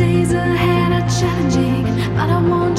days ahead are challenging, but I won't